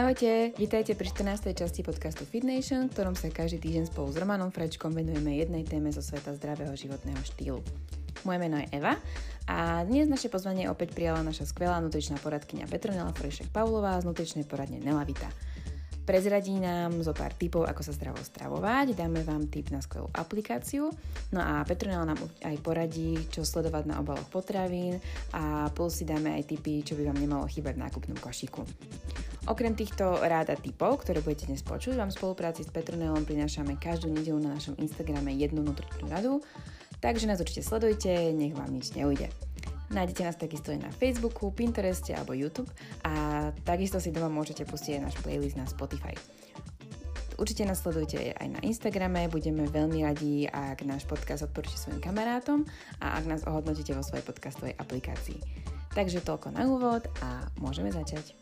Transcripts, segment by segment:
Ahojte, vítajte pri 14. časti podcastu Fit Nation, v ktorom sa každý týždeň spolu s Romanom Frečkom venujeme jednej téme zo sveta zdravého životného štýlu. Moje meno je Eva a dnes naše pozvanie opäť prijala naša skvelá nutričná poradkynia Petronela Frešek Paulová z nutričnej poradne Nelavita. Prezradí nám zo pár tipov, ako sa zdravo stravovať, dáme vám tip na skvelú aplikáciu, no a Petronela nám aj poradí, čo sledovať na obaloch potravín a plus si dáme aj tipy, čo by vám nemalo chýbať v nákupnom košíku. Okrem týchto rád a tipov, ktoré budete dnes počuť, vám v spolupráci s Petronelom prinášame každú nedelu na našom Instagrame jednu nutričnú radu, takže nás určite sledujte, nech vám nič neujde. Nájdete nás takisto aj na Facebooku, Pintereste alebo YouTube a takisto si doma môžete pustiť aj náš playlist na Spotify. Určite nás sledujte aj na Instagrame, budeme veľmi radi, ak náš podcast odporúčite svojim kamarátom a ak nás ohodnotíte vo svojej podcastovej aplikácii. Takže toľko na úvod a môžeme začať.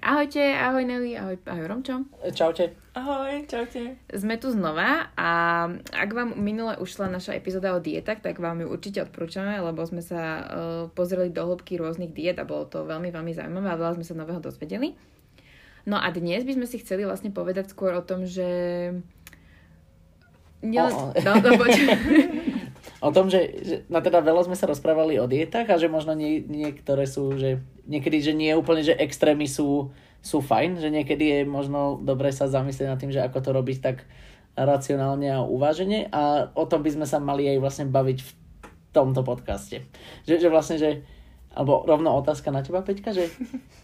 Ahojte, ahoj Nelly, ahoj, ahoj Romčo. Čaute. Ahoj, čaute. Sme tu znova a ak vám minule ušla naša epizóda o dietách, tak vám ju určite odporúčame, lebo sme sa uh, pozreli do hĺbky rôznych diet a bolo to veľmi, veľmi zaujímavé a veľa sme sa nového dozvedeli. No a dnes by sme si chceli vlastne povedať skôr o tom, že... Nielen... Oh. No, no, o tom, že, že no teda veľa sme sa rozprávali o dietách a že možno nie, niektoré sú, že niekedy, že nie úplne, že extrémy sú, sú fajn, že niekedy je možno dobre sa zamyslieť nad tým, že ako to robiť tak racionálne a uvážene a o tom by sme sa mali aj vlastne baviť v tomto podcaste. Že, že vlastne, že alebo rovno otázka na teba, Peťka, že,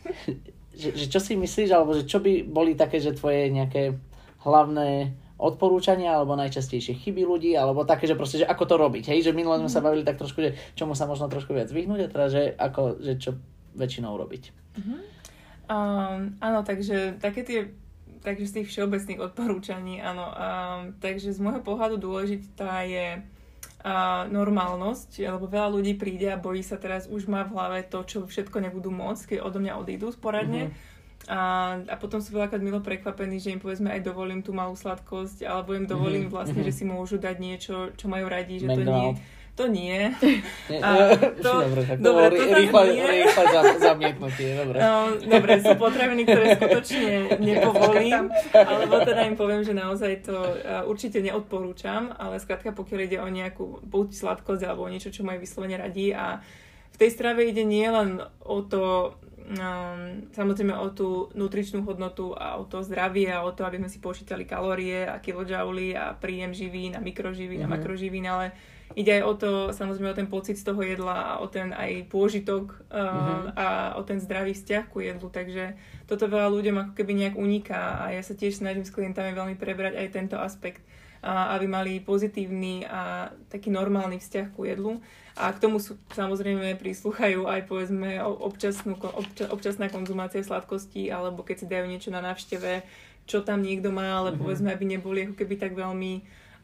že, že čo si myslíš, alebo že čo by boli také, že tvoje nejaké hlavné odporúčania alebo najčastejšie chyby ľudí, alebo také, že proste, že ako to robiť, hej, že minule sme sa mhm. bavili tak trošku, že čomu sa možno trošku viac vyhnúť a teda, že ako, že čo väčšinou robiť. Uh-huh. Um, áno, takže také tie takže z tých všeobecných odporúčaní, áno. Um, takže z môjho pohľadu dôležitá je uh, normálnosť, lebo veľa ľudí príde a bojí sa teraz, už má v hlave to, čo všetko nebudú môcť, keď odo mňa odídu sporadne. Uh-huh a, a potom sú veľakrát milo prekvapení, že im povedzme aj dovolím tú malú sladkosť, alebo im dovolím mhm, vlastne, mm-hmm. že si môžu dať niečo, čo majú radi, že to nie, to nie. A to, dobre, tak dobre, to rýchle, rýchle zamietnutie, dobre. No, dobre, sú potraviny, ktoré skutočne nepovolím, alebo teda im poviem, že naozaj to určite neodporúčam, ale skrátka pokiaľ ide o nejakú buď sladkosť alebo niečo, čo majú vyslovene radi a v tej strave ide nielen o to um, samozrejme o tú nutričnú hodnotu a o to zdravie a o to, aby sme si počítali kalórie a kilojouly a príjem živín a mikroživín mm-hmm. a mhm. makroživín, ale ide aj o to, samozrejme o ten pocit z toho jedla a o ten aj pôžitok um, mm-hmm. a o ten zdravý vzťah ku jedlu, takže toto veľa ľuďom ako keby nejak uniká a ja sa tiež snažím s klientami veľmi prebrať aj tento aspekt, a aby mali pozitívny a taký normálny vzťah ku jedlu. A k tomu sú, samozrejme prislúchajú aj povedzme občasnú, obča, občasná konzumácia sladkostí alebo keď si dajú niečo na návšteve, čo tam niekto má, ale mm-hmm. povedzme, aby neboli ako keby tak veľmi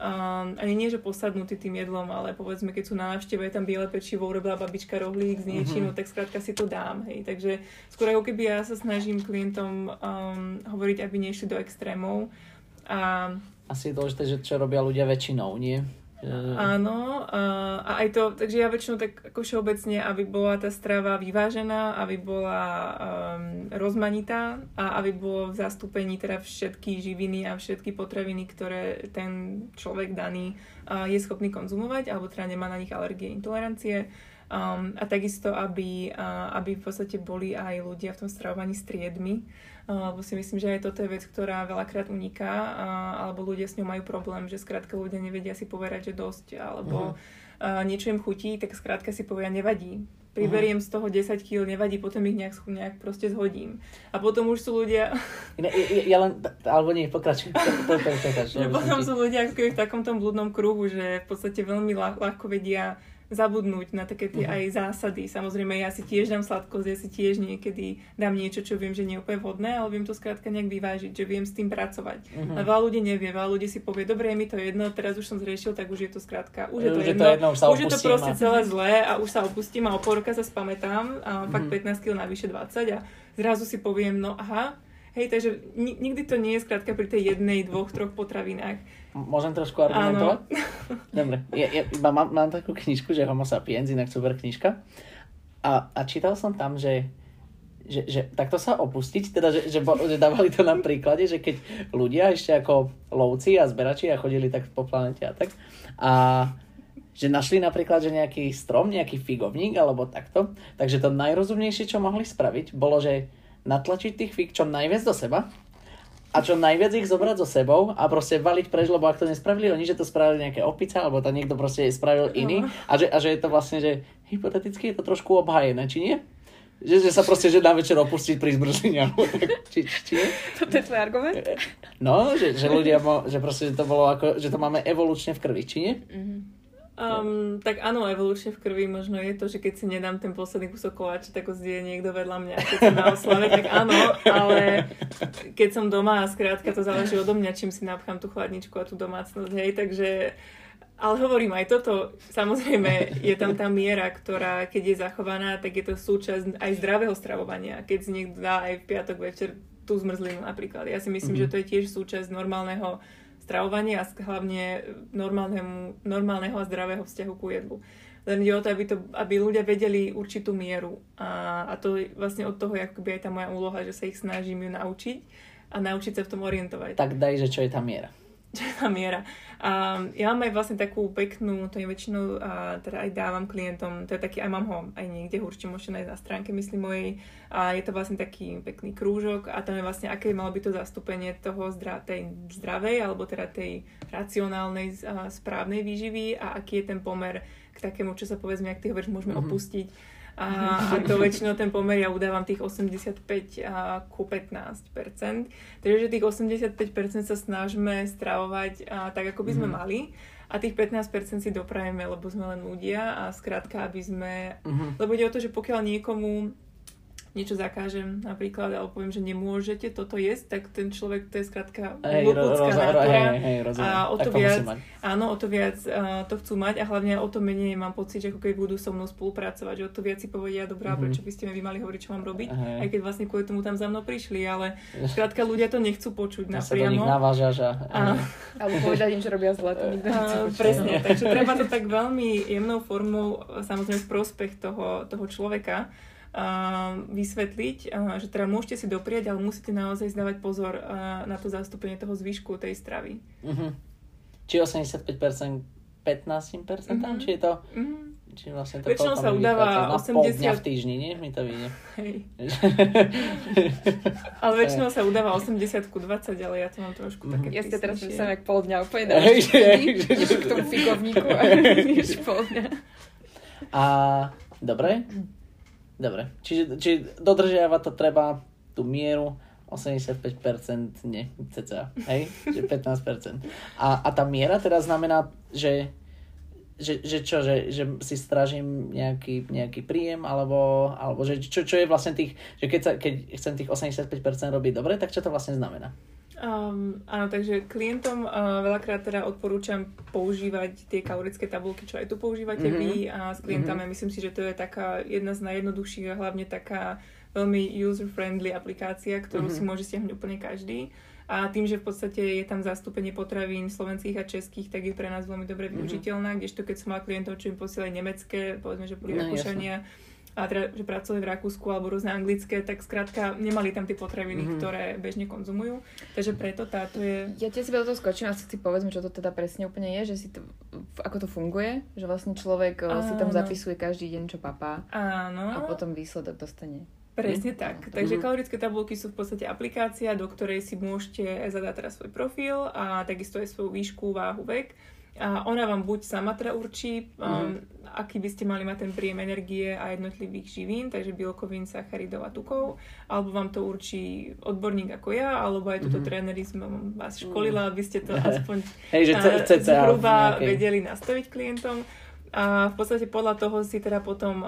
um, ani nie, že posadnutý tým jedlom, ale povedzme, keď sú na návšteve, je tam biele pečivo, urobila babička rohlík s niečím, mm-hmm. tak skrátka si to dám. Hej. Takže skôr ako keby ja sa snažím klientom um, hovoriť, aby nešli do extrémov. A asi je dôležité, že čo robia ľudia väčšinou, nie? Áno, a, a aj to, takže ja väčšinou tak ako všeobecne, aby bola tá strava vyvážená, aby bola um, rozmanitá a aby bolo v zastúpení teda všetky živiny a všetky potraviny, ktoré ten človek daný uh, je schopný konzumovať, alebo teda nemá na nich alergie, intolerancie. Um, a takisto, aby, uh, aby v podstate boli aj ľudia v tom stravovaní striedmi, lebo si myslím, že aj toto je vec, ktorá veľakrát uniká, alebo ľudia s ňou majú problém, že skrátka ľudia nevedia si povedať, že dosť, alebo uh, niečo im chutí, tak skrátka si povedia, nevadí. Priberiem uh-huh. z toho 10 kg, nevadí, potom ich nejak, nejak proste zhodím. A potom už sú ľudia... Ja, ja, ja len, alebo nie, pokračuj. potom sú ľudia v takomto blúdnom kruhu, že v podstate veľmi ľahko vedia zabudnúť na také tie uh-huh. aj zásady. Samozrejme, ja si tiež dám sladkosť, ja si tiež niekedy dám niečo, čo viem, že nie je úplne vhodné, ale viem to skrátka nejak vyvážiť, že viem s tým pracovať. Uh-huh. A veľa ľudí nevie, veľa ľudí si povie, dobre, je mi to jedno, teraz už som zriešil, tak už je to skrátka, už je to, už jedno, je to jedno, už, už je to proste a... celé zlé a už sa opustím a o pol roka sa spamätám a uh-huh. fakt 15 kg navyše 20 a zrazu si poviem, no aha, Hej, takže nikdy to nie je skrátka pri tej jednej, dvoch, troch potravinách. Môžem trošku argumentovať? Dobre, ja, ja iba mám, mám takú knižku, že Homo sapiens, inak super knižka. a, a čítal som tam, že, že, že takto sa opustiť, teda že, že, že dávali to na príklade, že keď ľudia ešte ako lovci a zberači a chodili tak po planete a tak a že našli napríklad, že nejaký strom, nejaký figovník alebo takto, takže to najrozumnejšie, čo mohli spraviť, bolo, že natlačiť tých fig čo najviac do seba a čo najviac ich zobrať so sebou a proste valiť preč, lebo ak to nespravili oni, že to spravili nejaké opice, alebo to niekto proste spravil iný a že, a že je to vlastne, že hypoteticky je to trošku obhajené, či nie? Že, že sa proste, že na večer opustiť pri alebo tak, či, či, či Toto je tvoj argument? No, že, že ľudia, mo, že proste že to bolo ako, že to máme evolučne v krvi, či nie? Mm-hmm. Um, tak áno, evolučne v krvi možno je to, že keď si nedám ten posledný kúsok koláča, tak ho zdieje niekto vedľa mňa, keď som na oslave, tak áno, ale keď som doma a skrátka to záleží odo mňa, čím si napchám tú chladničku a tú domácnosť, hej, takže ale hovorím aj toto, samozrejme je tam tá miera, ktorá keď je zachovaná, tak je to súčasť aj zdravého stravovania. Keď si niekto dá aj v piatok večer tú zmrzlinu napríklad. Ja si myslím, mm-hmm. že to je tiež súčasť normálneho stravovanie a hlavne normálnemu, normálneho a zdravého vzťahu ku jedlu. Len ide o to, aby, to, aby ľudia vedeli určitú mieru. A, a to je vlastne od toho, ako by aj tá moja úloha, že sa ich snažím ju naučiť a naučiť sa v tom orientovať. Tak daj, že čo je tá miera. Čo je tá miera. A ja mám aj vlastne takú peknú, to je väčšinou, a teda aj dávam klientom, to je taký, aj mám ho aj niekde, určite môžete nájsť na stránke, myslím mojej, a je to vlastne taký pekný krúžok a tam je vlastne, aké malo by to zastúpenie toho zdra, tej zdravej, alebo teda tej racionálnej, a správnej výživy a aký je ten pomer k takému, čo sa povedzme, ak ty hovoríš, môžeme mm-hmm. opustiť a, a to väčšinou ten pomer ja udávam tých 85 a, ku 15 Takže že tých 85% sa snažíme stravovať a, tak, ako by sme mm. mali a tých 15% si doprajeme, lebo sme len ľudia a skrátka, aby sme... Mm-hmm. Lebo ide o to, že pokiaľ niekomu niečo zakážem napríklad, alebo poviem, že nemôžete toto jesť, tak ten človek, to je skrátka ľudská nátora a o to viac, áno, o to viac uh, to chcú mať a hlavne o to menej mám pocit, že ako keď budú so mnou spolupracovať, že o to viac si povedia, dobrá, mm-hmm. prečo by ste mi vy mali hovoriť, čo mám robiť, Hej. aj keď vlastne kvôli tomu tam za mnou prišli, ale skrátka ľudia to nechcú počuť ja napriamo. Sa navážaš a... a... Alebo povedať im, že robia zle, to nikto nechce počuť. Presne, takže treba to tak veľmi jemnou formou, samozrejme v prospech toho, toho človeka, vysvetliť, že teda môžete si doprieť, ale musíte naozaj zdávať pozor na to zastúpenie toho zvyšku tej stravy. Uh-huh. Či 85%, 15%, uh-huh. či je to... Uh-huh. Či vlastne to Väčšinou sa udáva 80... dňa v týždni, nie? Mi to vyjde. Hej. ale väčšinou sa udáva 80 ku 20, ale ja to mám trošku také Ja si teraz myslím, jak pol dňa úplne dáš. k tomu figovníku a pol dňa. A dobre, Dobre, čiže, čiže dodržiava to treba tú mieru 85% nie, cca, hej, že 15%. A, a tá miera teda znamená, že, že, že čo, že, že si stražím nejaký, nejaký príjem, alebo, alebo že čo, čo je vlastne tých, že keď, sa, keď chcem tých 85% robiť dobre, tak čo to vlastne znamená? Um, áno, takže klientom uh, veľakrát teda odporúčam používať tie kalorické tabulky, čo aj tu používate mm-hmm. vy a s klientami. Mm-hmm. Myslím si, že to je taká jedna z najjednoduchších a hlavne taká veľmi user-friendly aplikácia, ktorú mm-hmm. si môže stiahnuť úplne každý. A tým, že v podstate je tam zastúpenie potravín slovenských a českých, tak je pre nás veľmi dobre mhm. využiteľná. Mm-hmm. Kdežto keď som mala klientov, čo im posielali nemecké, povedzme, že boli no, a teda, že pracovali v Rakúsku alebo rôzne anglické, tak skrátka nemali tam tie potraviny, mm-hmm. ktoré bežne konzumujú. Takže preto táto je... Ja tiež si do toho skočím a si povedzme, čo to teda presne úplne je, že si to, ako to funguje, že vlastne človek Áno. si tam zapisuje každý deň, čo papá. Áno. A potom výsledok dostane. Presne tak. Takže kalorické tabulky sú v podstate aplikácia, do ktorej si môžete zadať teraz svoj profil a takisto aj svoju výšku, váhu, vek a ona vám buď sama teda určí, um, mm. aký by ste mali mať ten príjem energie a jednotlivých živín, takže bielkovín, sacharidov a tukov, alebo vám to určí odborník ako ja, alebo aj túto mm. tréneri vás školila, aby ste to aspoň Hej, že uh, zhruba vedeli nastaviť klientom. A v podstate podľa toho si teda potom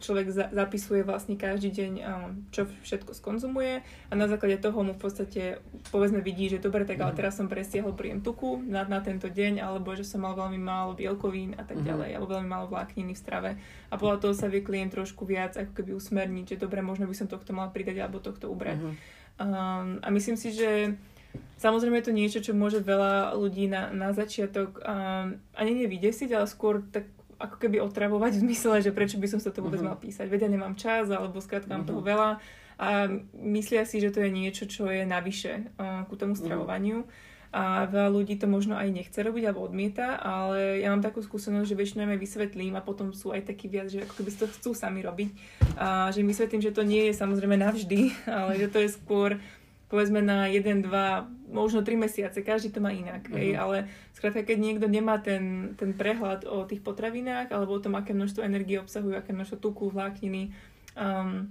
človek zapisuje vlastne každý deň, čo všetko skonzumuje a na základe toho mu v podstate povedzme vidí, že dobre, tak ale mhm. teraz som presiahol príjem tuku na, na tento deň, alebo že som mal veľmi málo bielkovín a tak mhm. ďalej, alebo veľmi málo vlákniny v strave. A podľa toho sa vie klient trošku viac ako keby usmerniť, že dobre, možno by som tohto mal pridať alebo tohto ubrať. Uh-huh. Um, a myslím si, že Samozrejme je to niečo, čo môže veľa ľudí na, na začiatok um, ani nevydesiť, ale skôr tak ako keby otravovať v zmysle, že prečo by som sa to vôbec uh-huh. mal písať. Vedia, nemám čas, alebo skrátka mám uh-huh. toho veľa a myslia si, že to je niečo, čo je navyše uh, ku tomu stravovaniu. Uh-huh a veľa ľudí to možno aj nechce robiť alebo odmieta, ale ja mám takú skúsenosť, že väčšinou aj vysvetlím a potom sú aj takí viac, že ako keby si to chcú sami robiť. A že vysvetlím, že to nie je samozrejme navždy, ale že to je skôr povedzme na 1, 2, možno 3 mesiace, každý to má inak, uh-huh. hej, mhm. ale skrátka, keď niekto nemá ten, ten prehľad o tých potravinách alebo o tom, aké množstvo energie obsahujú, aké množstvo tuku, vlákniny, um,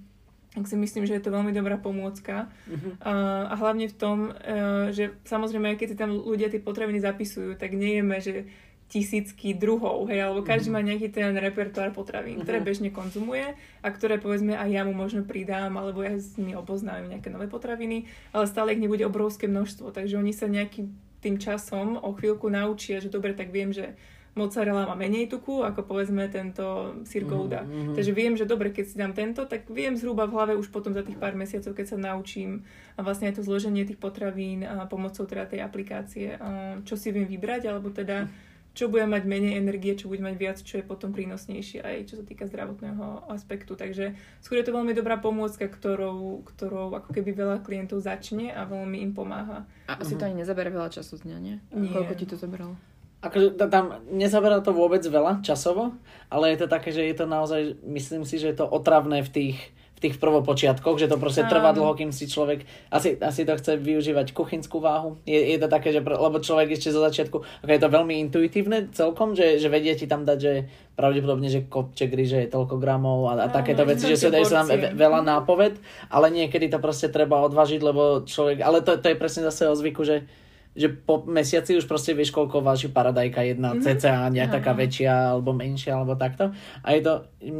tak si myslím, že je to veľmi dobrá pomôcka. Uh-huh. A, a hlavne v tom, uh, že samozrejme, keď si tam ľudia tie potraviny zapisujú, tak nejeme, že tisícky druhov, hej, alebo každý uh-huh. má nejaký ten repertoár potravín, ktoré bežne konzumuje a ktoré povedzme aj ja mu možno pridám, alebo ja s nimi oboznámim nejaké nové potraviny, ale stále ich nebude obrovské množstvo, takže oni sa nejakým tým časom o chvíľku naučia, že dobre, tak viem, že mozzarella má menej tuku ako povedzme tento sír mhm, Gouda. Mm-hmm. Takže viem, že dobre, keď si dám tento, tak viem zhruba v hlave už potom za tých pár mesiacov, keď sa naučím a vlastne aj to zloženie tých potravín a pomocou teda tej aplikácie, čo si viem vybrať, alebo teda čo bude mať menej energie, čo bude mať viac, čo je potom prínosnejšie aj čo sa týka zdravotného aspektu. Takže skôr je to veľmi dobrá pomôcka, ktorou, ktorou ako keby veľa klientov začne a veľmi im pomáha. A asi to mhm. ani nezabere veľa času z dňa, nie? nie. Koľko ti to zabralo? akože tam nezaberá to vôbec veľa časovo, ale je to také, že je to naozaj, myslím si, že je to otravné v tých, v tých prvopočiatkoch, že to proste trvá dlho, kým si človek asi, asi to chce využívať kuchynskú váhu. Je, je to také, že lebo človek ešte zo začiatku, ako je to veľmi intuitívne celkom, že, že vedie ti tam dať, že pravdepodobne, že kopček ryže je toľko gramov a, a takéto veci, že sa dajú sa tam veľa nápoved, ale niekedy to proste treba odvažiť, lebo človek, ale to, to je presne zase o zvyku, že že po mesiaci už proste vieš, koľko váži paradajka jedna mm-hmm. cca, nejaká taká väčšia alebo menšia alebo takto. A je to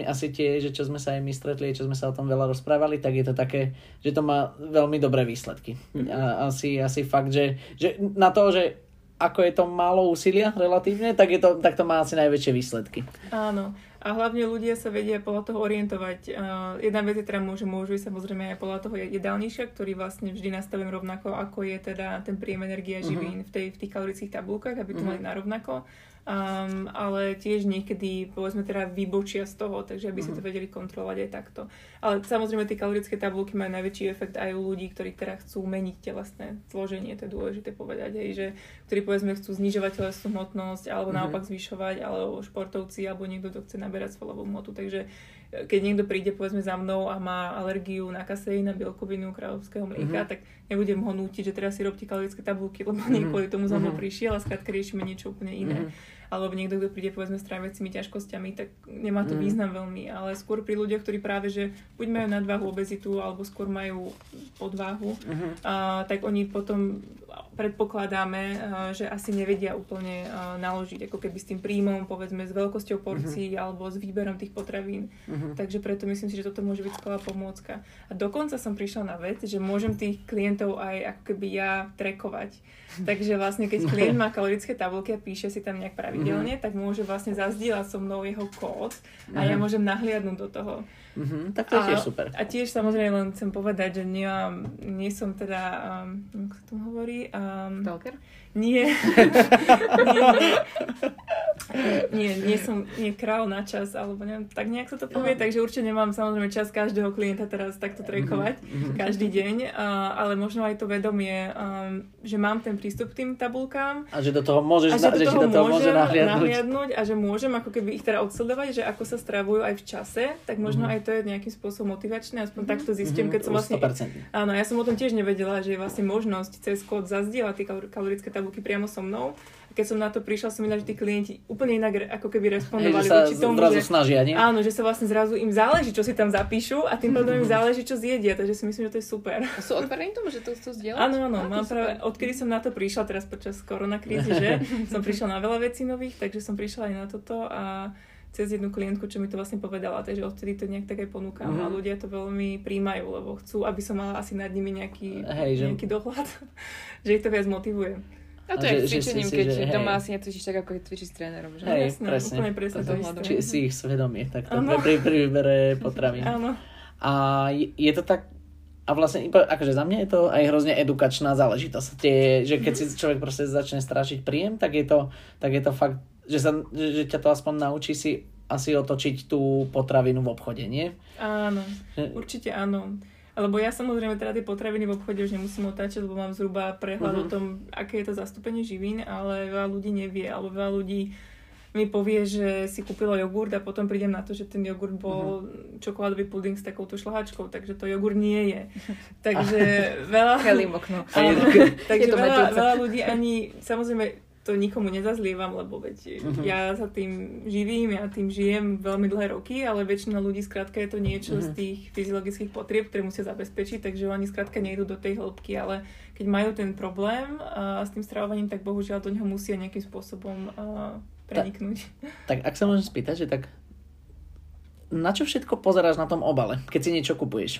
asi tie, že čo sme sa aj my stretli, čo sme sa o tom veľa rozprávali, tak je to také, že to má veľmi dobré výsledky. Mm-hmm. A, asi, asi fakt, že, že na to, že ako je to málo úsilia relatívne, tak, je to, tak to má asi najväčšie výsledky. Áno. A hlavne ľudia sa vedia podľa toho orientovať. Uh, jedna vec je teda môže, môžu ísť samozrejme aj podľa toho jedálniša, ktorý vlastne vždy nastavím rovnako, ako je teda ten príjem energie a živín uh-huh. v, tej, v tých kalorických tabulkách, aby to uh-huh. mali narovnako um, ale tiež niekedy povedzme teda vybočia z toho, takže aby mm-hmm. si to mhm. vedeli kontrolovať aj takto. Ale samozrejme tie kalorické tabulky majú najväčší efekt aj u ľudí, ktorí teda chcú meniť telesné zloženie, to je dôležité povedať, aj, že ktorí povedzme chcú znižovať telesnú hmotnosť alebo mm-hmm. naopak zvyšovať, alebo športovci, alebo niekto, kto chce naberať svalovú hmotu, takže e, keď niekto príde povedzme za mnou a má alergiu na kaseín, na bielkovinu kráľovského mlieka, mm-hmm. tak nebudem ho nútiť, že teraz si robte kalorické tabulky, lebo mm-hmm. nie kvôli tomu za mnou mm-hmm. prišiel a skrátka riešime niečo úplne iné. Mm-hmm alebo niekto, kto príde povedzme s tráviacimi ťažkosťami, tak nemá to mm. význam veľmi. Ale skôr pri ľuďoch, ktorí práve, že buď majú nadváhu, obezitu, alebo skôr majú podváhu, mm-hmm. a, tak oni potom predpokladáme, že asi nevedia úplne naložiť, ako keby s tým príjmom, povedzme s veľkosťou porcií mm-hmm. alebo s výberom tých potravín. Mm-hmm. Takže preto myslím si, že toto môže byť skvelá pomôcka. A dokonca som prišla na vec, že môžem tých klientov aj ako keby ja trekovať. Takže vlastne, keď klient má kalorické tabulky a píše si tam nejak pravidelne, mm-hmm. tak môže vlastne zazdieľať so mnou jeho kód a mm-hmm. ja môžem nahliadnúť do toho. Mm-hmm, tak to je tiež super. A tiež samozrejme len chcem povedať, že nie, nie som teda, um, ako sa to hovorí? Um, Stalker? Nie. nie, nie. nie, nie som nie král na čas, alebo neviem, tak nejak sa to povie, no. takže určite nemám samozrejme čas každého klienta teraz takto trekovať mm-hmm. každý deň, uh, ale možno aj to vedomie, um, že mám ten prístup k tým tabulkám. A že do toho môžeš, a že, do toho, že do toho môže nahliadnúť. nahliadnúť. a že môžem ako keby ich teda odsledovať, že ako sa stravujú aj v čase, tak možno mm-hmm. aj to je nejakým spôsobom motivačné, aspoň mm-hmm. takto zistím, keď som vlastne... 100%. Áno, ja som o tom tiež nevedela, že je vlastne možnosť cez kód zazdieľať tie kalorické tabulky priamo so mnou keď som na to prišla, som videla, že tí klienti úplne inak ako keby respondovali voči tomu, že, snažia, nie? Áno, že sa vlastne zrazu im záleží, čo si tam zapíšu a tým pádom im záleží, čo zjedia, takže si myslím, že to je super. A sú otvorení tomu, že to chcú zdieľať? Áno, áno, mám práve, odkedy som na to prišla, teraz počas koronakrízy, že som prišla na veľa vecí nových, takže som prišla aj na toto a cez jednu klientku, čo mi to vlastne povedala, takže odtedy to nejak tak aj ponúkam mm-hmm. a ľudia to veľmi príjmajú, lebo chcú, aby som mala asi nad nimi nejaký, Hej, nejaký že... dohľad, že ich to viac motivuje. A to je cvičením, keď si, doma asi necvičíš tak, ako cvičíš s trénerom. Že? Hej, presne, presne. Úplne presne to isté. Či si ich svedomie, tak to pri, pri výbere potravín. Áno. A je, je to tak, a vlastne, akože za mňa je to aj hrozne edukačná záležitosť. Tie, že keď si človek proste začne strážiť príjem, tak je to, tak je to fakt že, sa, že, ťa to aspoň naučí si asi otočiť tú potravinu v obchode, nie? Áno, určite áno. Lebo ja samozrejme teda tie potraviny v obchode už nemusím otáčať, lebo mám zhruba prehľad uh-huh. o tom, aké je to zastúpenie živín, ale veľa ľudí nevie, alebo veľa ľudí mi povie, že si kúpilo jogurt a potom prídem na to, že ten jogurt bol uh-huh. čokoládový puding s takouto šlahačkou, takže to jogurt nie je. Takže veľa... okno. takže veľa, veľa ľudí ani, samozrejme, to nikomu nezazlievam, lebo veď uh-huh. ja sa tým živím, ja tým žijem veľmi dlhé roky, ale väčšina ľudí skrátka je to niečo uh-huh. z mhm. tých fyziologických potrieb, ktoré musia zabezpečiť, takže oni skrátka nejdu do tej hĺbky, ale keď majú ten problém uh, s tým stravovaním, tak bohužiaľ do neho musia nejakým spôsobom uh, preniknúť. Tak, tak ak sa môžem spýtať, že tak na čo všetko pozeráš na tom obale, keď si niečo kupuješ?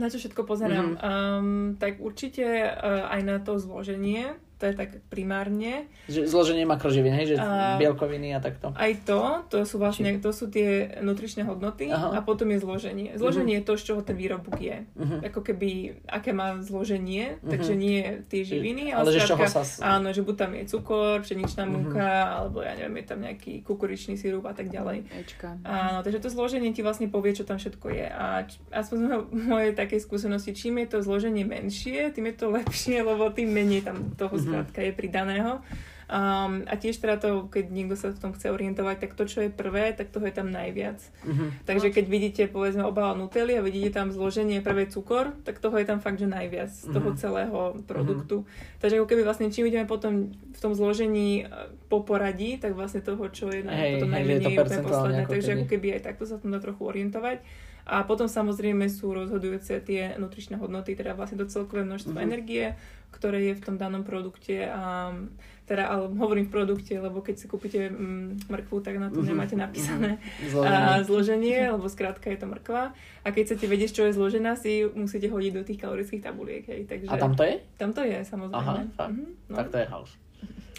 Na čo všetko pozerám? Mm-hmm. Um, tak určite uh, aj na to zloženie, to je tak primárne. Že zloženie makroživín, hej, že a, bielkoviny a takto. Aj to, to sú vlastne, to sú tie nutričné hodnoty Aha. a potom je zloženie. Zloženie uh-huh. je to, z čoho ten výrobok je. Uh-huh. Ako keby, aké má zloženie, uh-huh. takže nie tie živiny, ale, ale že čoho sa... áno, že buď tam je cukor, pšeničná uh-huh. múka, alebo ja neviem, je tam nejaký kukuričný sirup a tak ďalej. Ečka. Áno, takže to zloženie ti vlastne povie, čo tam všetko je. A aspoň z mojej takej skúsenosti, čím je to zloženie menšie, tým je to lepšie, lebo tým menej tam toho skrátka je pridaného. Um, a tiež teda to, keď niekto sa v tom chce orientovať, tak to, čo je prvé, tak toho je tam najviac. Uh-huh. Takže keď vidíte, povedzme, obal Nutelly a vidíte tam zloženie prvé cukor, tak toho je tam fakt, že najviac z toho uh-huh. celého produktu. Uh-huh. Takže ako keby vlastne čím ideme potom v tom zložení e, po poradí, tak vlastne toho, čo je hey, potom najmenej je úplne posledné. Takže ako keby aj takto sa tom dá trochu orientovať. A potom samozrejme sú rozhodujúce tie nutričné hodnoty, teda vlastne to celkové množstvo uh-huh. energie, ktoré je v tom danom produkte a teda, ale hovorím v produkte, lebo keď si kúpite mm, mrkvu, tak na to uh-huh. nemáte napísané uh-huh. zloženie. A, zloženie, lebo skrátka je to mrkva. A keď chcete vedieť, čo je zložená, si musíte hodiť do tých kalorických tabuliek. Hej. Takže, a tam to je? Tam to je, samozrejme. Aha, Uh-huh. No. Tak to je house.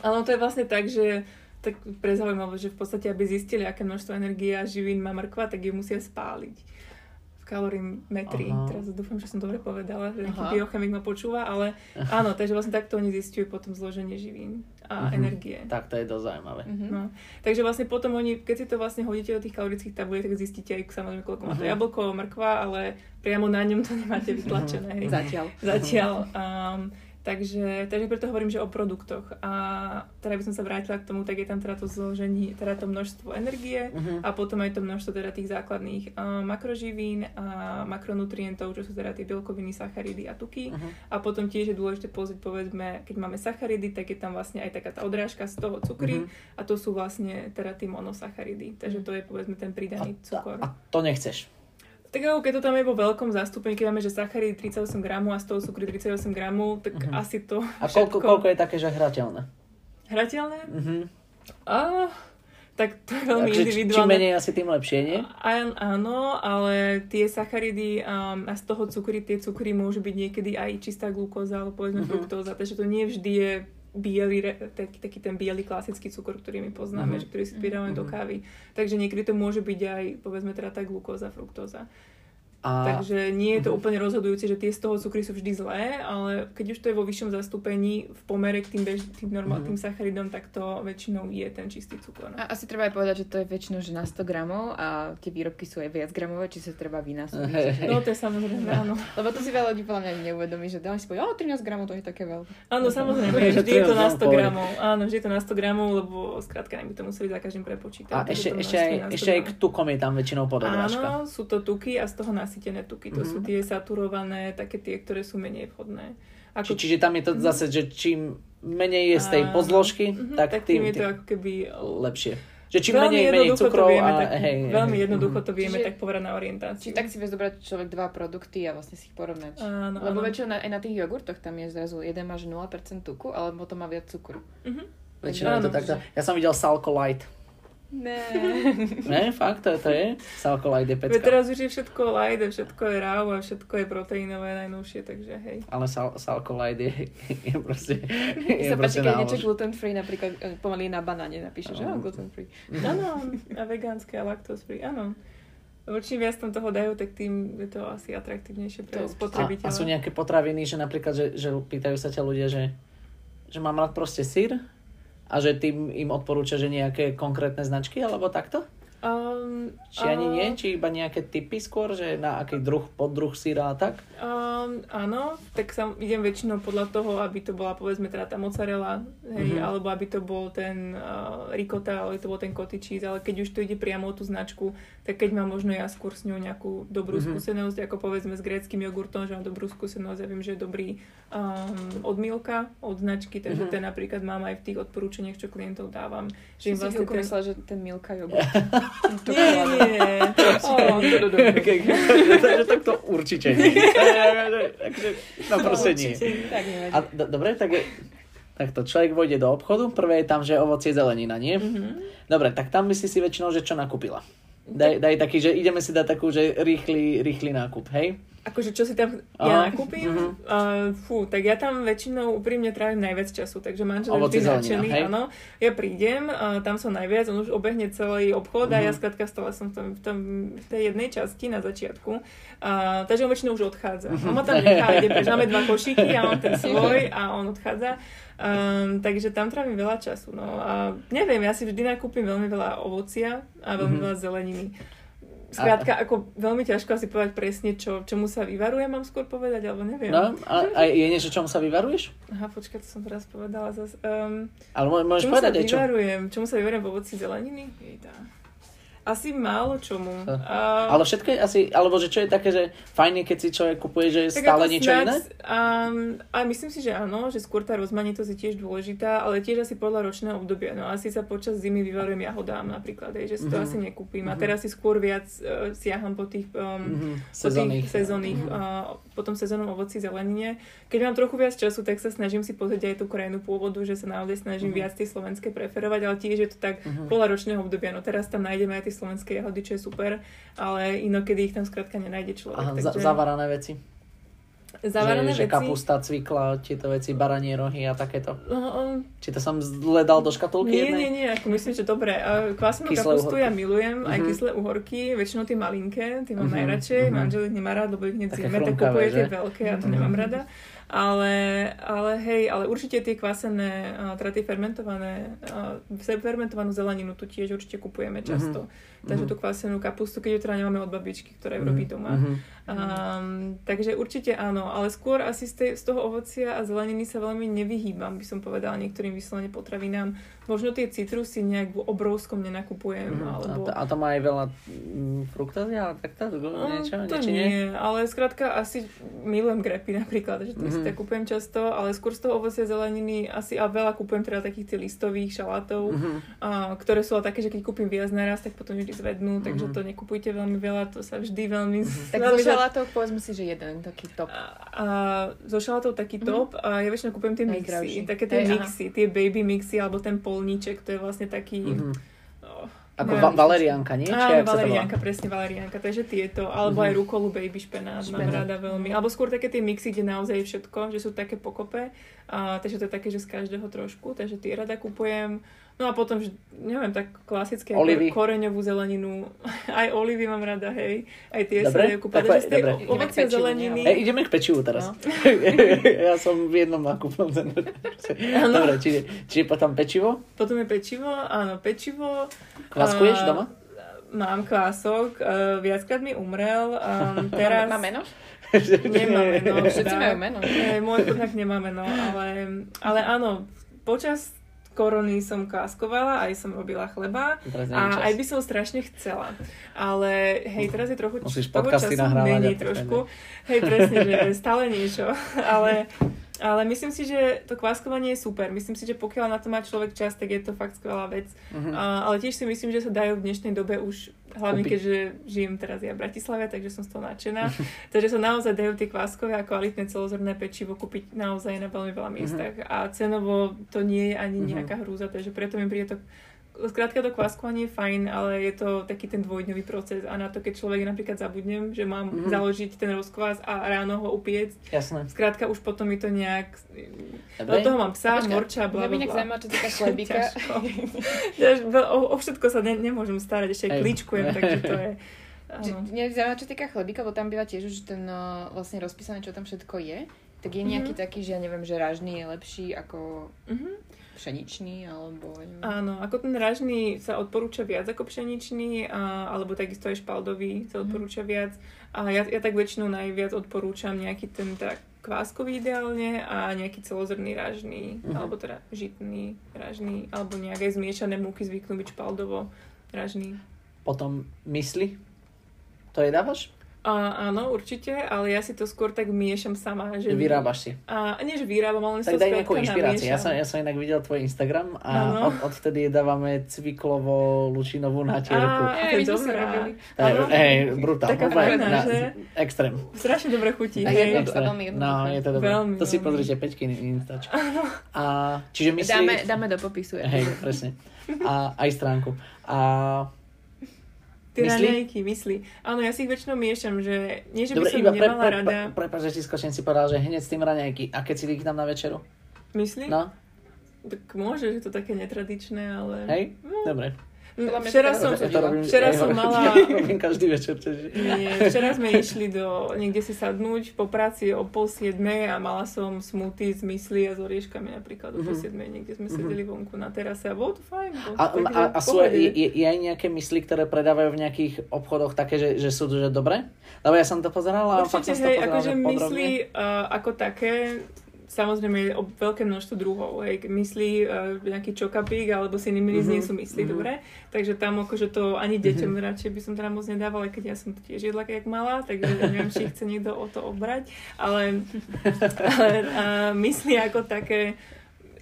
Ale to je vlastne tak, že tak pre že v podstate, aby zistili, aké množstvo energie a živín má mrkva, tak ju musia spáliť kalorimetrii. Aha. Teraz dúfam, že som dobre povedala, že nejaký biochemik ma počúva, ale áno, takže vlastne takto oni zistujú potom zloženie živín a uh-huh. energie. Tak to je dosť zaujímavé. Uh-huh. No. Takže vlastne potom oni, keď si to vlastne hodíte do tých kalorických tabuliek, tak zistíte aj samozrejme, koľko má to uh-huh. jablko, mrkva, ale priamo na ňom to nemáte vytlačené. Uh-huh. Zatiaľ. Zatiaľ. Um, Takže, takže preto hovorím, že o produktoch. A teda by som sa vrátila k tomu, tak je tam teda to zloženie, teda to množstvo energie uh-huh. a potom aj to množstvo teda tých základných uh, makroživín a makronutrientov, čo sú teda tie bielkoviny, sacharidy a tuky. Uh-huh. A potom tiež je dôležité pozrieť, povedzme, keď máme sacharidy, tak je tam vlastne aj taká tá odrážka z toho cukry uh-huh. a to sú vlastne teda tie monosacharidy. Takže to je povedzme ten pridaný cukor. A, a to nechceš? Tak ako keď to tam je vo veľkom zastúpení, keď máme, že sacharidy 38 gramov a z toho cukry 38 gramov, tak uh-huh. asi to A koľko, koľko je také, že hrateľné? Hrateľné? Uh-huh. A, tak to je veľmi Takže, individuálne. Čím menej asi tým lepšie, nie? Á, áno, ale tie sacharidy um, a z toho cukry, tie cukry môžu byť niekedy aj čistá glukóza alebo povedzme uh-huh. fruktóza, takže to nie vždy je biely, taký, taký ten biely klasický cukor, ktorý my poznáme, mm-hmm. že ktorý si pridávame mm-hmm. do mhm. kávy. Takže niekedy to môže byť aj, povedzme teda tá glukóza, fruktóza. A... Takže nie je to úplne rozhodujúce, že tie z toho cukry sú vždy zlé, ale keď už to je vo vyššom zastúpení v pomere k tým, bež, tým, normál, uh-huh. tým sacharidom, tak to väčšinou je ten čistý cukor. A asi treba aj povedať, že to je väčšinou že na 100 gramov a tie výrobky sú aj viac gramové, či sa treba vynásobiť. Uh-huh. No to je samozrejme, áno. Lebo to si veľa ľudí podľa mňa neuvedomí, že dáme si povedať, 13 gramov to je také veľké. Áno, samozrejme, vždy je to na 100 gramov. Áno, vždy je to na 100 gramov, lebo skrátka by to museli za každým prepočítať. A ešte, ešte, aj, ešte aj k tukom je tam väčšinou pododrážka. Áno, sú to tuky a z toho nasýtené tuky. To sú mhm. tie saturované, také tie, ktoré sú menej vhodné. Ako... Či, čiže tam je to mm-hmm. zase, že čím menej je z tej podložky, mm-hmm, tak, tak tým, tým je to ako keby lepšie. Že čím veľmi menej, menej cukrov vieme, a, tak, hej, veľmi jednoducho to vieme čiže, tak povedať na orientáciu. Čiže tak si vieš zobrať človek dva produkty a vlastne si ich porovnať. Áno, Lebo väčšinou aj na tých jogurtoch tam je zrazu jeden máš 0% tuku, ale potom má viac cukru. Mm-hmm. Väčšinou je to takto. Ja som videl Salco Light. Ne. ne, fakt, to, to je Salko light je pecka. Veď teraz už je všetko light, všetko je raw a všetko je proteínové najnovšie, takže hej. Ale sal, Salko light je, je proste je sa páči, keď niečo gluten free, napríklad e, pomaly na banáne napíše, že gluten free. Áno, a vegánske a lactose free, áno. Čím viac tam toho dajú, tak tým je to asi atraktívnejšie pre spotrebiteľa. A, a sú nejaké potraviny, že napríklad, že, že pýtajú sa ťa ľudia, že, že mám rád proste sír, A že tým im odporúča, že nejaké konkrétne značky alebo takto? Um, Či ani nie? Či iba nejaké typy skôr, že na aký druh, poddruh síra a tak? Um, áno, tak sa idem väčšinou podľa toho, aby to bola povedzme teda tá mozzarella, hej, mm-hmm. alebo aby to bol ten uh, ricotta, alebo to bol ten cottage cheese, ale keď už to ide priamo o tú značku, tak keď mám možno ja skôr s ňou nejakú dobrú mm-hmm. skúsenosť, ako povedzme s gréckým jogurtom, že mám dobrú skúsenosť, ja viem, že je dobrý um, od Milka, od značky, takže mm-hmm. ten napríklad mám aj v tých odporúčaniach, čo klientov dávam. Že im vlastne ten... myslela, že ten Milka jogurt. nie, nie, nie. Takže takto určite nie. Takže, no proste nie. A dobre, tak tak to človek vojde do obchodu, prvé je tam, že ovocie, zelenina, nie? Mm-hmm. Dobre, tak tam myslí si väčšinou, že čo nakúpila. Daj, daj taký, že ideme si dať takú, že rýchly, rýchly nákup, hej? Akože čo si tam ja nakúpim? Uh-huh. Uh, fú, tak ja tam väčšinou úprimne trávim najviac času, takže manžel je vždy nadšený, áno. Ja prídem, uh, tam som najviac, on už obehne celý obchod uh-huh. a ja mhm. skladka stala som v, tom, v, tom, v tej jednej časti na začiatku. Uh, takže on väčšinou už odchádza. Uh-huh. On ma tam nechá, ide preč. Máme dva košíky, ja mám ten svoj a on odchádza. Um, takže tam trávim veľa času. No a neviem, ja si vždy nakúpim veľmi veľa ovocia a veľmi mm-hmm. veľa zeleniny. Skrátka, a, ako veľmi ťažko asi povedať presne, čo, čomu sa vyvarujem, mám skôr povedať, alebo neviem. No, a, a je niečo, čomu sa vyvaruješ? Aha, počkaj, to som teraz povedala zase. Um, ale môžeš povedať sa vyvarujem, čomu sa vyvarujem v ovoci zeleniny? Jejda. Asi málo čomu. Uh, ale všetko je asi, alebo že čo je také, že fajne, keď si človek kupuje, že je stále niečo snacks, iné? Um, a myslím si, že áno, že skôr tá rozmanitosť je tiež dôležitá, ale tiež asi podľa ročného obdobia. No asi sa počas zimy vyvarujem jahodám napríklad, je, že si to mm-hmm. asi nekúpim. Mm-hmm. A mhm. teraz si skôr viac uh, siaham po tých, um, mm-hmm. sezónnych, po tých sezónnych mm-hmm. uh, po tom sezónnom ovoci zelenine. Keď mám trochu viac času, tak sa snažím si pozrieť aj tú krajinu pôvodu, že sa naozaj snažím mm-hmm. viac tie slovenské preferovať, ale tiež je to tak mm-hmm. podľa ročného obdobia. No teraz tam nájdeme aj tie slovenské jahody, čo je super, ale inokedy ich tam skrátka nenájde človek. Aha, takže... zavarané veci. Zavarané že, veci. Že kapusta, cvikla, tieto veci, baranie rohy a takéto. Uh, um, Či to som zle dal do škatulky nie, jednej? Nie, nie, ako myslím, že dobre. Kvasenú kapustu uhorky. ja milujem, uh-huh. aj mhm. kyslé uhorky, väčšinou tie malinké, tie mám uh-huh. najradšej. Uh-huh. Manžel ich nemá rád, lebo ich necíme, tak kupuje tie veľké a to uh-huh. nemám rada. Ale, ale hej, ale určite tie kvasené, teda tie fermentované, fermentovanú zeleninu tu tiež určite kupujeme často. Mm-hmm. Takže tú kvasenú kapustu, keď ju teda nemáme od babičky, ktorá ju robí mhm. doma. Mm-hmm. Um, takže určite áno, ale skôr asi z, tej, z toho ovocia a zeleniny sa veľmi nevyhýbam, by som povedala niektorým vyslovene potravinám. Možno tie citrusy nejak v obrovskom nenakupujem. Mm, alebo... a, to, a to má aj veľa mm, fruktózy, ale takto? Niečo, to niečo nie, nie, ale skrátka asi milujem grepy napríklad, že to mm. si tak kupujem často, ale skôr z toho ovocia zeleniny asi a veľa kupujem teda takých tých listových šalátov, mm-hmm. a, ktoré sú ale také, že keď kúpim viac naraz, tak potom vždy zvednú, takže mm-hmm. to nekupujte veľmi veľa, to sa vždy veľmi... Mm-hmm. Tak veľmi šalátov povedzme si, že jeden taký top. A, a zo šalátov taký mhm. top a ja väčšinou kúpujem tie mixy. Také tie hey, mixy, aha. tie baby mixy alebo ten polníček, to je vlastne taký... Mm-hmm. Oh, ako va- valerianka, nie? Áno, valerianka, presne valerianka. Takže tieto, alebo mm-hmm. aj rukolu baby špenát, špenát, mám rada veľmi. Alebo skôr také tie mixy, kde naozaj je všetko, že sú také pokope. A, takže to je také, že z každého trošku. Takže tie rada kupujem. No a potom, neviem, tak klasické olivy. koreňovú zeleninu. Aj olivy mám rada, hej. Aj tie dobre, sa dajú kúpať. Takže z tej ovocie zeleniny... Hey, ideme k pečivu teraz. No. ja som v jednom nákupnom centre. Dobre, čiže, čiže potom pečivo? Potom je pečivo, áno, pečivo. Kváskuješ doma? Mám kvások, uh, viackrát mi umrel. Um, teraz... Má meno? Nemá meno. Všetci majú meno. Môj chudák nemá meno, ale, ale áno, počas korony som káskovala, aj som robila chleba a aj by som strašne chcela. Ale hej, teraz je trochu Musíš toho času menej trošku. Hej, presne, že stále niečo. Ale ale myslím si, že to kváskovanie je super. Myslím si, že pokiaľ na to má človek čas, tak je to fakt skvelá vec. Uh-huh. Uh, ale tiež si myslím, že sa dajú v dnešnej dobe už, hlavne Kúpi. keďže žijem teraz ja v Bratislave, takže som z toho nadšená. takže sa naozaj dajú tie kváskové a kvalitné celozrné pečivo kúpiť naozaj na veľmi veľa miestach. Uh-huh. A cenovo to nie je ani nejaká hrúza, takže preto mi príde to Skrátka to kváskovanie je fajn, ale je to taký ten dvojdňový proces a na to, keď človek napríklad zabudnem, že mám mm-hmm. založiť ten rozkvás a ráno ho upiec. Jasné. Skrátka už potom mi to nejak... Dobre. Do toho mám psa, Počka, morča, bla, bla, bla. Mňa zaujíma, čo týka chlebíka. o, o, všetko sa ne, nemôžem starať, ešte aj kličkujem, takže to je... Mňa zaujíma, čo týka chlebíka, bo tam býva tiež už ten vlastne rozpísané, čo tam všetko je. Tak je nejaký mm-hmm. taký, že ja neviem, že ražný je lepší ako Mhm. pšeničný, alebo... neviem. Áno, ako ten ražný sa odporúča viac ako pšeničný, a, alebo takisto aj špaldový sa odporúča viac. A ja, ja tak väčšinou najviac odporúčam nejaký ten tak kváskový ideálne a nejaký celozrný ražný, Mhm. alebo teda žitný ražný, alebo nejaké zmiešané múky zvyknú byť špaldovo ražný. Potom mysli. To je A, áno, určite, ale ja si to skôr tak miešam sama. Že Vyrábaš si. A nie, že vyrábam, ale Tak to daj nejakú inšpiráciu. Ja som, ja som inak videl tvoj Instagram a Áno. od, odvtedy dávame cviklovo lučinovú natierku. Á, to sme dobrá. robili. Hej, brutál. Taká fajná, na- že? Extrém. Strašne dobre chutí. A hej. Extrém. veľmi. No, je to dobré. Veľmi, to si pozrite, Peťky Instač. A, čiže myslí... Dáme, dáme do popisu. Hej, presne. A aj stránku. A? Raňajky, mysli. Áno, ja si ich väčšinou miešam, že nie, že by Dobre, som iba pre, nemala pre, rada. pre, prepáč, že ti skočím si povedal, že hneď s tým raňajky. A keď si ich dám na večeru? Myslí? No, Tak môže, že to také netradičné, ale... hej? Dobre. Mm, Podľa mňa Včera som, Ja to robím, včera ja som mala... Ja robím každý večer. čiže- Nie, včera sme išli do, niekde si sadnúť po práci o pol siedmej a mala som smoothie z mysli a s orieškami napríklad o pol Mhm. siedmej. Niekde sme Mhm. sedeli vonku na terase a bolo to fajn. Bolo A, to a, a sú, je, je, aj nejaké mysli, ktoré predávajú v nejakých obchodoch také, že, že sú že dobré? Lebo ja som to pozeral a fakt som to hej, pozeral, akože myslí uh, ako také, samozrejme je veľké množstvo druhov. Hej. Myslí uh, nejaký čokapík alebo si nimi Mhm, nie sú myslí, mhm. dobre? Takže tam akože to ani deťom radšej by som teda moc nedávala, keď ja som to tiež jedla jak malá, takže neviem, či chce niekto o to obrať. Ale, ale uh, myslí ako také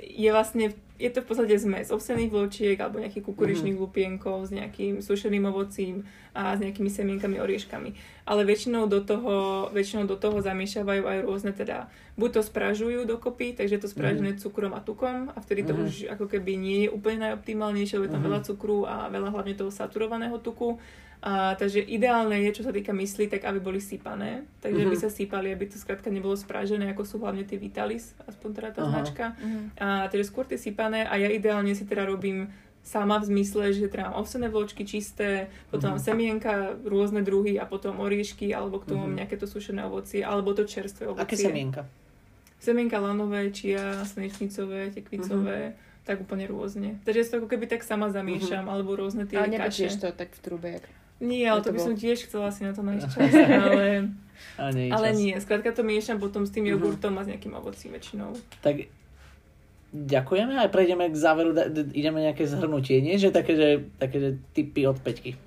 je vlastne je to v podstate zmes ovsených vločiek alebo nejakých kukuričných lupienkov s nejakým sušeným ovocím a s nejakými semienkami, orieškami. Ale väčšinou do toho, väčšinou do toho zamiešavajú aj rôzne teda, buď to spražujú dokopy, takže je to spražené cukrom a tukom a vtedy to Mhm. už ako keby nie je úplne najoptimálnejšie, lebo je tam Mhm. veľa cukru a veľa hlavne toho saturovaného tuku. A, takže ideálne je, čo sa týka mysli, tak aby boli sypané. Takže Mhm. by sa sypali, aby to skrátka nebolo sprážené, ako sú hlavne tie Vitalis, aspoň teda tá Aha. značka. Mhm. A teda skôr tie sypané a ja ideálne si teda robím sama v zmysle, že teda mám ovsené vločky čisté, potom mám Mhm. semienka, rôzne druhy a potom oriešky, alebo k tomu mám Mhm. nejaké to sušené ovocie, alebo to čerstvé ovocie. Aké semienka? Semienka lanové, čia, slnečnicové, tekvicové, tak úplne rôzne. Takže ja si to ako keby tak sama zamiešam, alebo rôzne tie Ale kaše. to tak v trube, jak... Nie, ale to to by bolo. som tiež chcela si na to nájsť čas, ale, A nie, ale čas. nie. Skrátka to miešam potom s tým Mhm. jogurtom a s nejakým ovocím väčšinou. Tak ďakujeme a prejdeme k záveru, da- d- ideme nejaké zhrnutie, nie? Že také, že, také, že typy od peťky.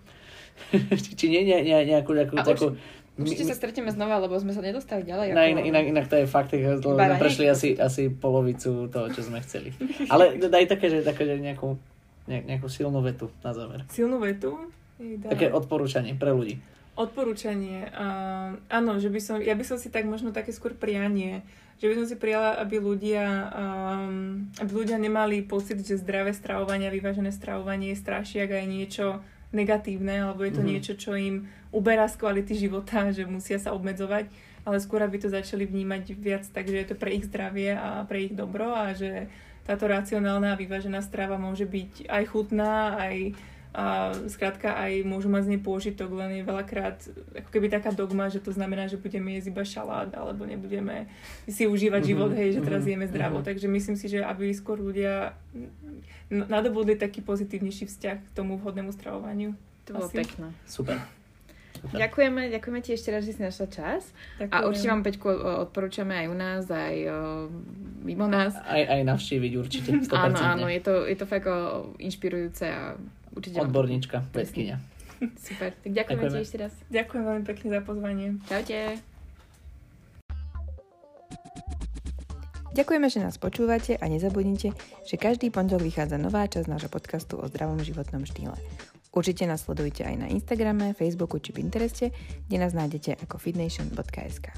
či, či nie, nie, nie, nejakú, nejakú, A takú... Určite sa stretneme znova, lebo sme sa nedostali ďalej. Ako... inak, inak, inak to je fakt, lebo sme prešli asi, asi polovicu toho, čo sme chceli. Ale daj také, že, také, že nejakú, ne, nejakú silnú vetu na záver. Silnú vetu? Dá. Také odporúčanie pre ľudí. Odporúčanie. Uh, áno, že by som, ja by som si tak možno také skôr prianie, že by som si prijala, aby ľudia, um, aby ľudia nemali pocit, že zdravé stravovanie a vyvážené stravovanie je strašiak a je niečo negatívne, alebo je to Mhm. niečo, čo im uberá z kvality života, že musia sa obmedzovať, ale skôr aby to začali vnímať viac tak, že je to pre ich zdravie a pre ich dobro a že táto racionálna a vyvážená strava môže byť aj chutná, aj a skrátka aj môžu mať z nej pôžitok, len je veľakrát ako keby taká dogma, že to znamená, že budeme jesť iba šalát, alebo nebudeme si užívať Mhm, život, hej, že teraz mhm, jeme zdravo. mhm. Takže myslím si, že aby skôr ľudia nadobudli taký pozitívnejší vzťah k tomu vhodnému stravovaniu. To bolo pekné. Super. Super. Ďakujeme, ďakujeme ti ešte raz, že si našla čas. Ďakujem. A určite vám Peťku odporúčame aj u nás, aj o, mimo nás. Aj, aj navštíviť určite. 100%. Áno, áno, je to, je to fakt o, inšpirujúce a určite. Odborníčka, vedkynia. Super, tak ďakujeme, Ďakujeme. ti ešte raz. Ďakujem veľmi pekne za pozvanie. Čaute. Ďakujeme, že nás počúvate a nezabudnite, že každý pondelok vychádza nová časť nášho podcastu o zdravom životnom štýle. Určite nás sledujte aj na Instagrame, Facebooku či Pintereste, kde nás nájdete ako fitnation.sk.